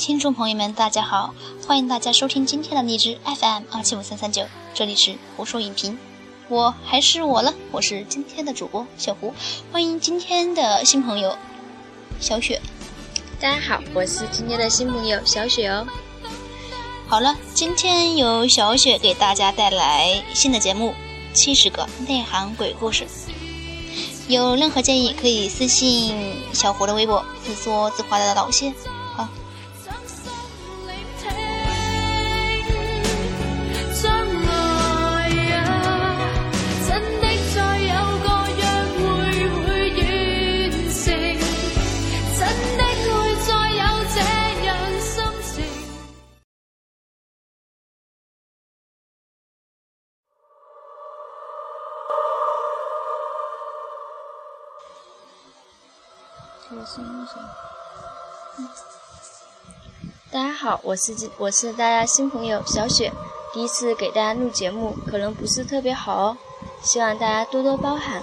听众朋友们，大家好，欢迎大家收听今天的荔枝 FM 二七五三三九，这里是胡说影评，我还是我了，我是今天的主播小胡，欢迎今天的新朋友小雪。大家好，我是今天的新朋友小雪哦。好了，今天由小雪给大家带来新的节目《七十个内涵鬼故事》。有任何建议可以私信小胡的微博，自说自话的老谢。大家好，我是我是大家新朋友小雪，第一次给大家录节目，可能不是特别好哦，希望大家多多包涵。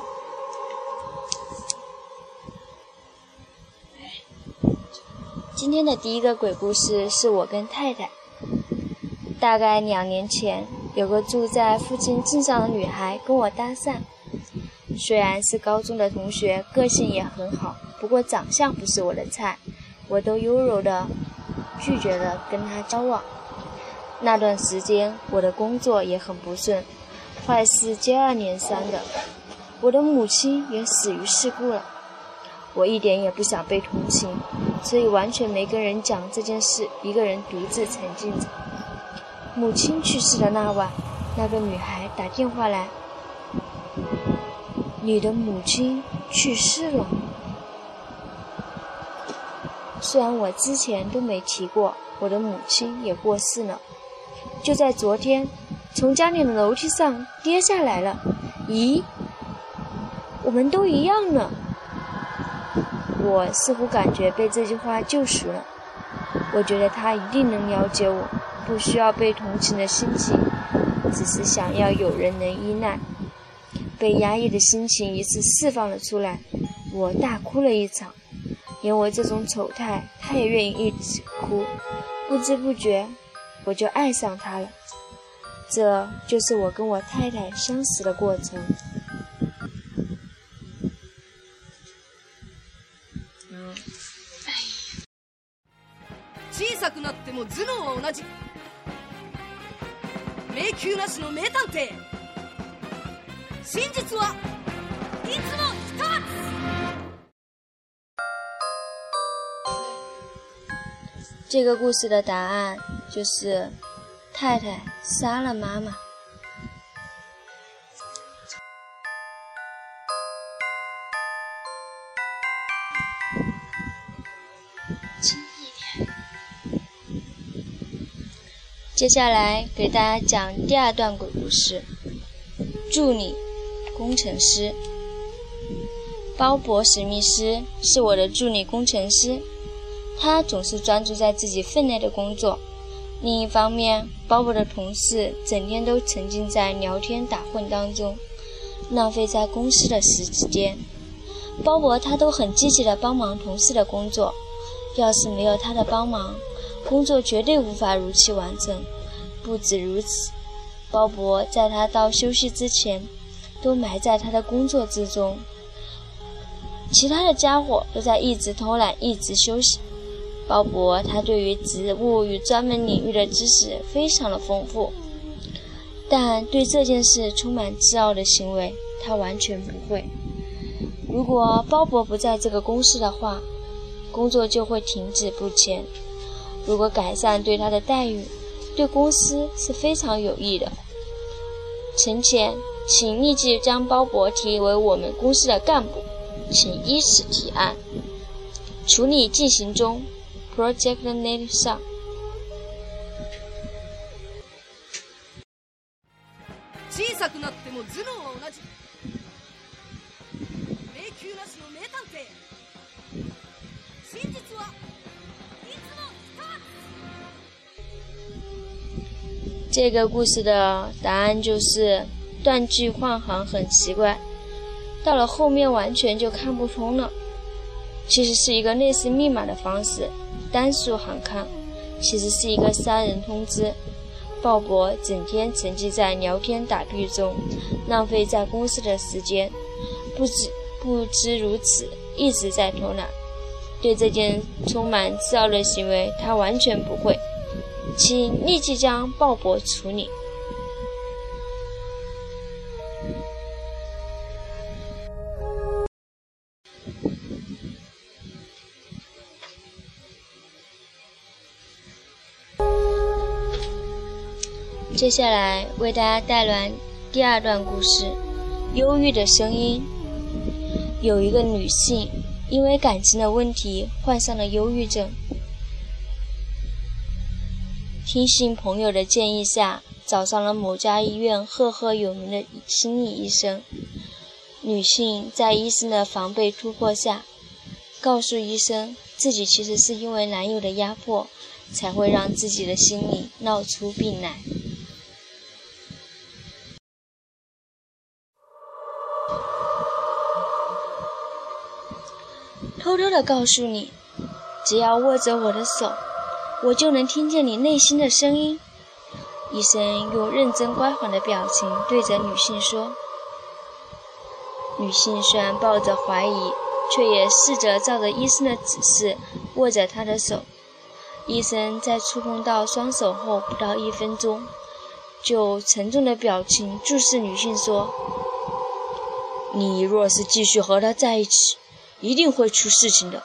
今天的第一个鬼故事是我跟太太。大概两年前，有个住在附近镇上的女孩跟我搭讪，虽然是高中的同学，个性也很好。不过长相不是我的菜，我都优柔的拒绝了跟他交往。那段时间我的工作也很不顺，坏事接二连三的，我的母亲也死于事故了。我一点也不想被同情，所以完全没跟人讲这件事，一个人独自沉浸着。母亲去世的那晚，那个女孩打电话来：“你的母亲去世了。”虽然我之前都没提过，我的母亲也过世了，就在昨天，从家里的楼梯上跌下来了。咦，我们都一样呢。我似乎感觉被这句话救赎了。我觉得他一定能了解我，不需要被同情的心情，只是想要有人能依赖。被压抑的心情一次释放了出来，我大哭了一场。连我这种丑态，他也愿意一直哭，不知不觉我就爱上他了。这就是我跟我太太相识的过程。小さくなっても頭脳は同じ。迷宮なしの名探偵。 真実はいつも一つ。这个故事的答案就是太太杀了妈妈。轻一点。接下来给大家讲第二段鬼故事。助理 工程师鲍勃·史密斯是我的助理工程师。他总是专注在自己分内的工作，另一方面，鲍勃的同事整天都沉浸在聊天打混当中，浪费在公司的时间。鲍勃他都很积极的帮忙同事的工作，要是没有他的帮忙，工作绝对无法如期完成。不止如此，鲍勃在他到休息之前，都埋在他的工作之中，其他的家伙都在一直偷懒，一直休息。鲍勃，他对于植物与专门领域的知识非常的丰富，但对这件事充满自傲的行为，他完全不会。如果鲍勃不在这个公司的话，工作就会停止不前。如果改善对他的待遇，对公司是非常有益的。陈前，请立即将鲍勃提为我们公司的干部，请依此提案。处理进行中。Project Name 上。小さくなっても頭脳は同じ。迷宮なしの名探偵。真実はいつも一つ。这个故事的答案就是 断句换行很奇怪，到了后面完全就看不通了。其实是一个类似密码的方式。单数行看，其实是一个杀人通知。鲍勃整天沉寂在聊天打屁中，浪费在公司的时间，不知不知如此，一直在偷懒。对这件充满自傲的行为，他完全不会。请立即将鲍勃处理。接下来为大家带来第二段故事：忧郁的声音。有一个女性因为感情的问题患上了忧郁症，听信朋友的建议下，找上了某家医院赫赫有名的心理医生。女性在医生的防备突破下，告诉医生自己其实是因为男友的压迫，才会让自己的心理闹出病来。的告诉你，只要握着我的手，我就能听见你内心的声音。医生用认真乖缓的表情对着女性说。女性虽然抱着怀疑，却也试着照着医生的指示握着他的手。医生在触碰到双手后不到一分钟，就沉重的表情注视女性说：“你若是继续和他在一起。”一定会出事情的，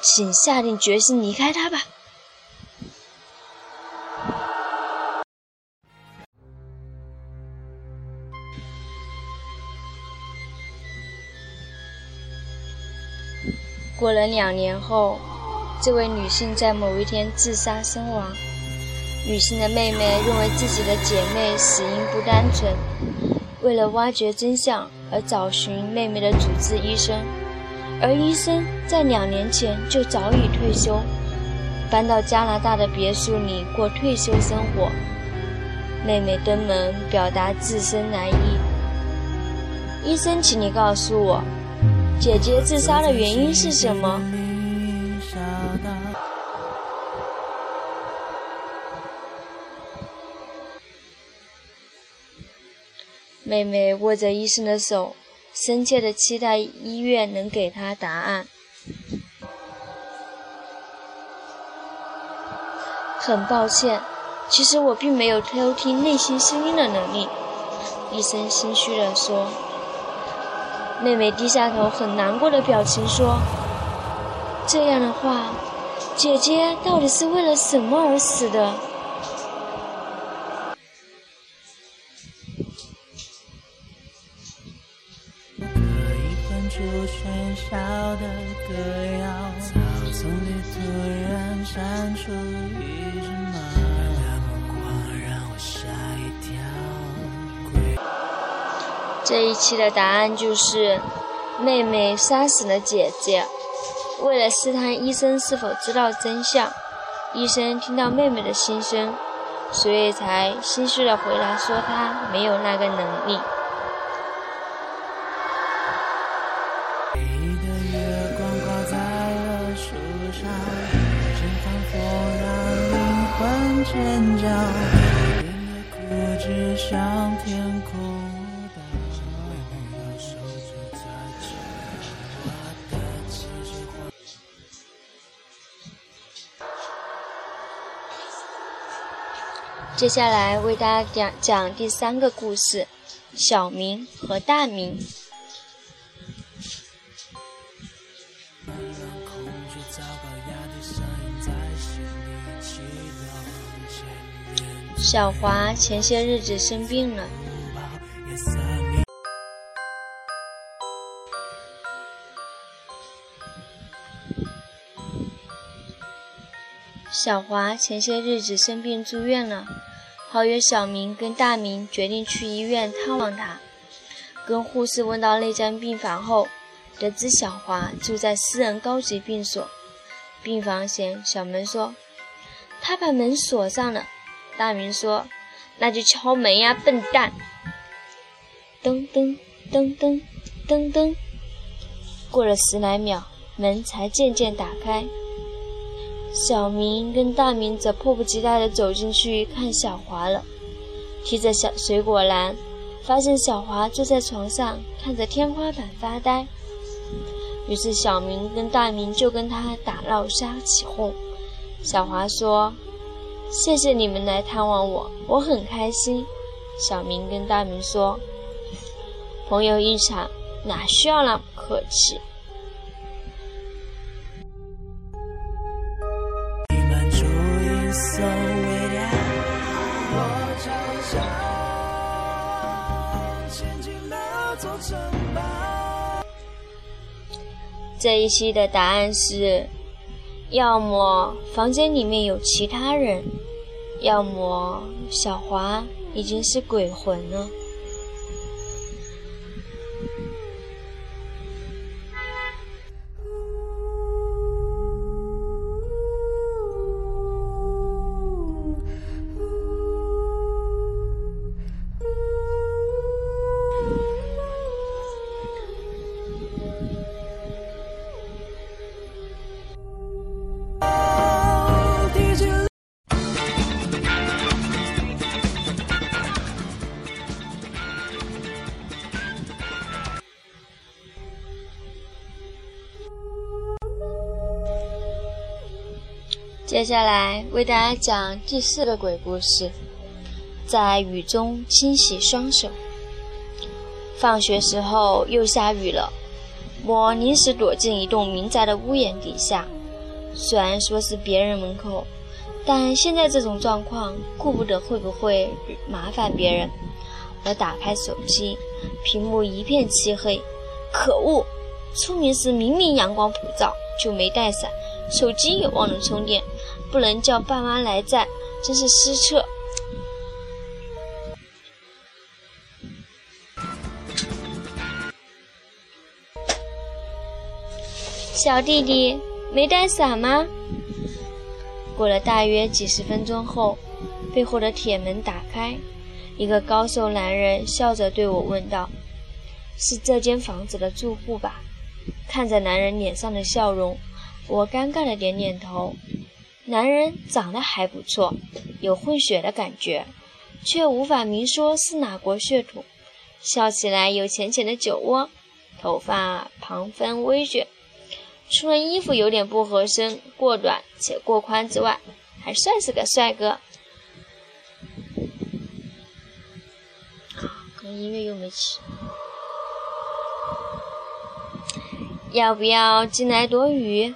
请下定决心离开他吧。过了两年后，这位女性在某一天自杀身亡。女性的妹妹认为自己的姐妹死因不单纯，为了挖掘真相而找寻妹妹的主治医生。而医生在两年前就早已退休，搬到加拿大的别墅里过退休生活。妹妹登门表达自身难医，医生，请你告诉我，姐姐自杀的原因是什么？妹妹握着医生的手。深切的期待医院能给他答案。很抱歉，其实我并没有偷听内心声音的能力。医生心虚地说。妹妹低下头，很难过的表情说：“这样的话，姐姐到底是为了什么而死的？”这一期的答案就是，妹妹杀死了姐姐。为了试探医生是否知道真相，医生听到妹妹的心声，所以才心虚的回答说他没有那个能力。接下来为大家讲讲第三个故事：小明和大明。小华前些日子生病了，小华前些日子生病住院了。好友小明跟大明决定去医院探望他。跟护士问到那间病房后，得知小华住在私人高级病所。病房前，小门说：“他把门锁上了。”大明说：“那就敲门呀，笨蛋！”噔噔噔噔噔噔，过了十来秒，门才渐渐打开。小明跟大明则迫不及待地走进去看小华了，提着小水果篮，发现小华坐在床上看着天花板发呆。于是小明跟大明就跟他打闹瞎起哄。小华说：“谢谢你们来探望我，我很开心。”小明跟大明说：“朋友一场，哪需要那么客气？”这一期的答案是：要么房间里面有其他人，要么小华已经是鬼魂了。接下来为大家讲第四个鬼故事，在雨中清洗双手。放学时候又下雨了，我临时躲进一栋民宅的屋檐底下。虽然说是别人门口，但现在这种状况，顾不得会不会麻烦别人。我打开手机，屏幕一片漆黑。可恶！出门时明明阳光普照，就没带伞，手机也忘了充电。不能叫爸妈来载，真是失策。小弟弟没带伞吗？过了大约几十分钟后，背后的铁门打开，一个高瘦男人笑着对我问道：“是这间房子的住户吧？”看着男人脸上的笑容，我尴尬的点点头。男人长得还不错，有混血的感觉，却无法明说是哪国血统。笑起来有浅浅的酒窝，头发旁分微卷，除了衣服有点不合身、过短且过宽之外，还算是个帅哥。可音乐又没起，要不要进来躲雨？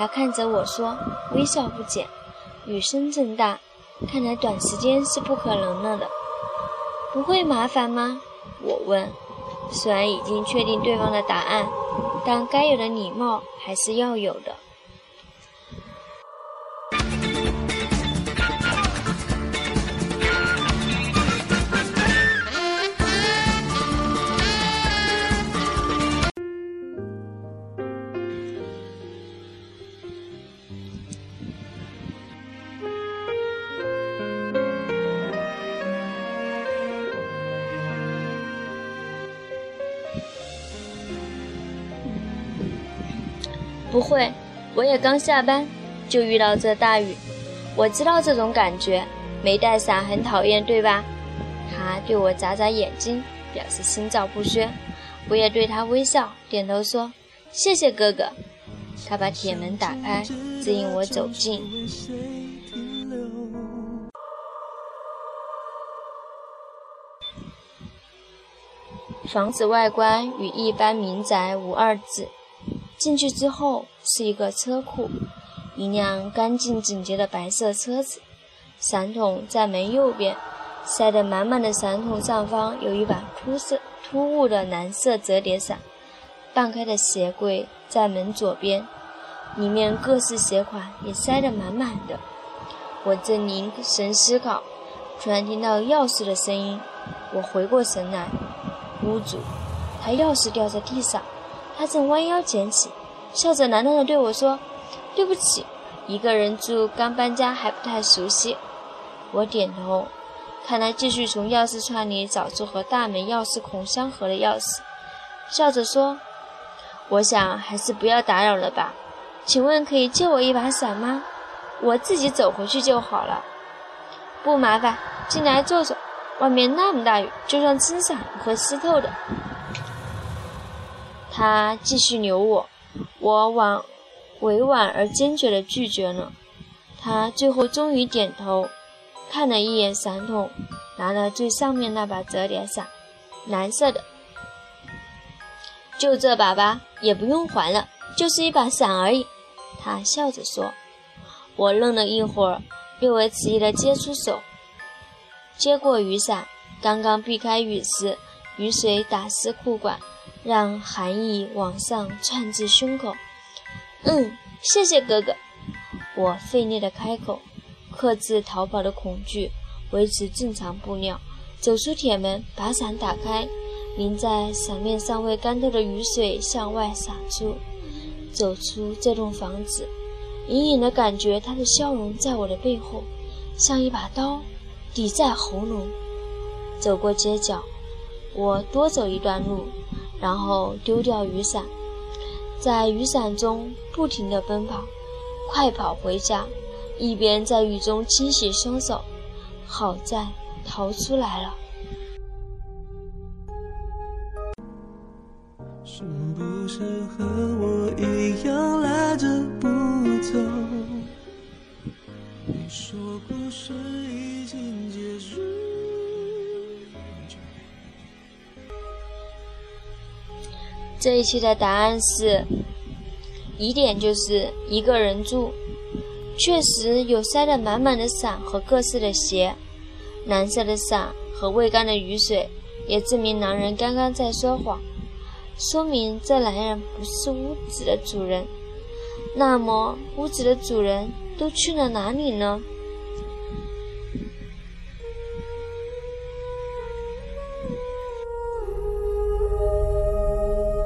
他看着我说，微笑不减，雨声正大，看来短时间是不可能了的。不会麻烦吗？我问。虽然已经确定对方的答案，但该有的礼貌还是要有的。不会，我也刚下班，就遇到这大雨。我知道这种感觉，没带伞很讨厌，对吧？他对我眨眨眼睛，表示心照不宣。我也对他微笑，点头说：“谢谢哥哥。”他把铁门打开，指引我走进。房子外观与一般民宅无二致。进去之后是一个车库，一辆干净整洁的白色车子，伞筒在门右边，塞得满满的伞筒上方有一把突色突兀的蓝色折叠伞，半开的鞋柜在门左边，里面各式鞋款也塞得满满的。我正凝神思考，突然听到钥匙的声音，我回过神来，屋主，他钥匙掉在地上。他正弯腰捡起，笑着喃喃地对我说：“对不起，一个人住，刚搬家还不太熟悉。”我点头，看他继续从钥匙串里找出和大门钥匙孔相合的钥匙，笑着说：“我想还是不要打扰了吧，请问可以借我一把伞吗？我自己走回去就好了。不麻烦，进来坐坐。外面那么大雨，就算撑伞也会湿透的。他继续扭我，我婉委婉而坚决地拒绝了。他最后终于点头，看了一眼伞筒，拿了最上面那把折叠伞，蓝色的。就这把吧，也不用还了，就是一把伞而已。他笑着说。我愣了一会儿，略微迟疑地接出手，接过雨伞，刚刚避开雨时，雨水打湿裤管。让寒意往上窜至胸口。嗯，谢谢哥哥。我费力地开口，克制逃跑的恐惧，维持正常步调，走出铁门，把伞打开，淋在伞面尚未干透的雨水向外洒出。走出这栋房子，隐隐的感觉他的笑容在我的背后，像一把刀，抵在喉咙。走过街角，我多走一段路。然后丢掉雨伞，在雨伞中不停地奔跑，快跑回家，一边在雨中清洗双手。好在逃出来了。是不是和我一样赖着不走？你说故事已经结束。这一期的答案是疑点，就是一个人住。确实有塞得满满的伞和各式的鞋，蓝色的伞和未干的雨水，也证明男人刚刚在说谎，说明这男人不是屋子的主人。那么屋子的主人都去了哪里呢？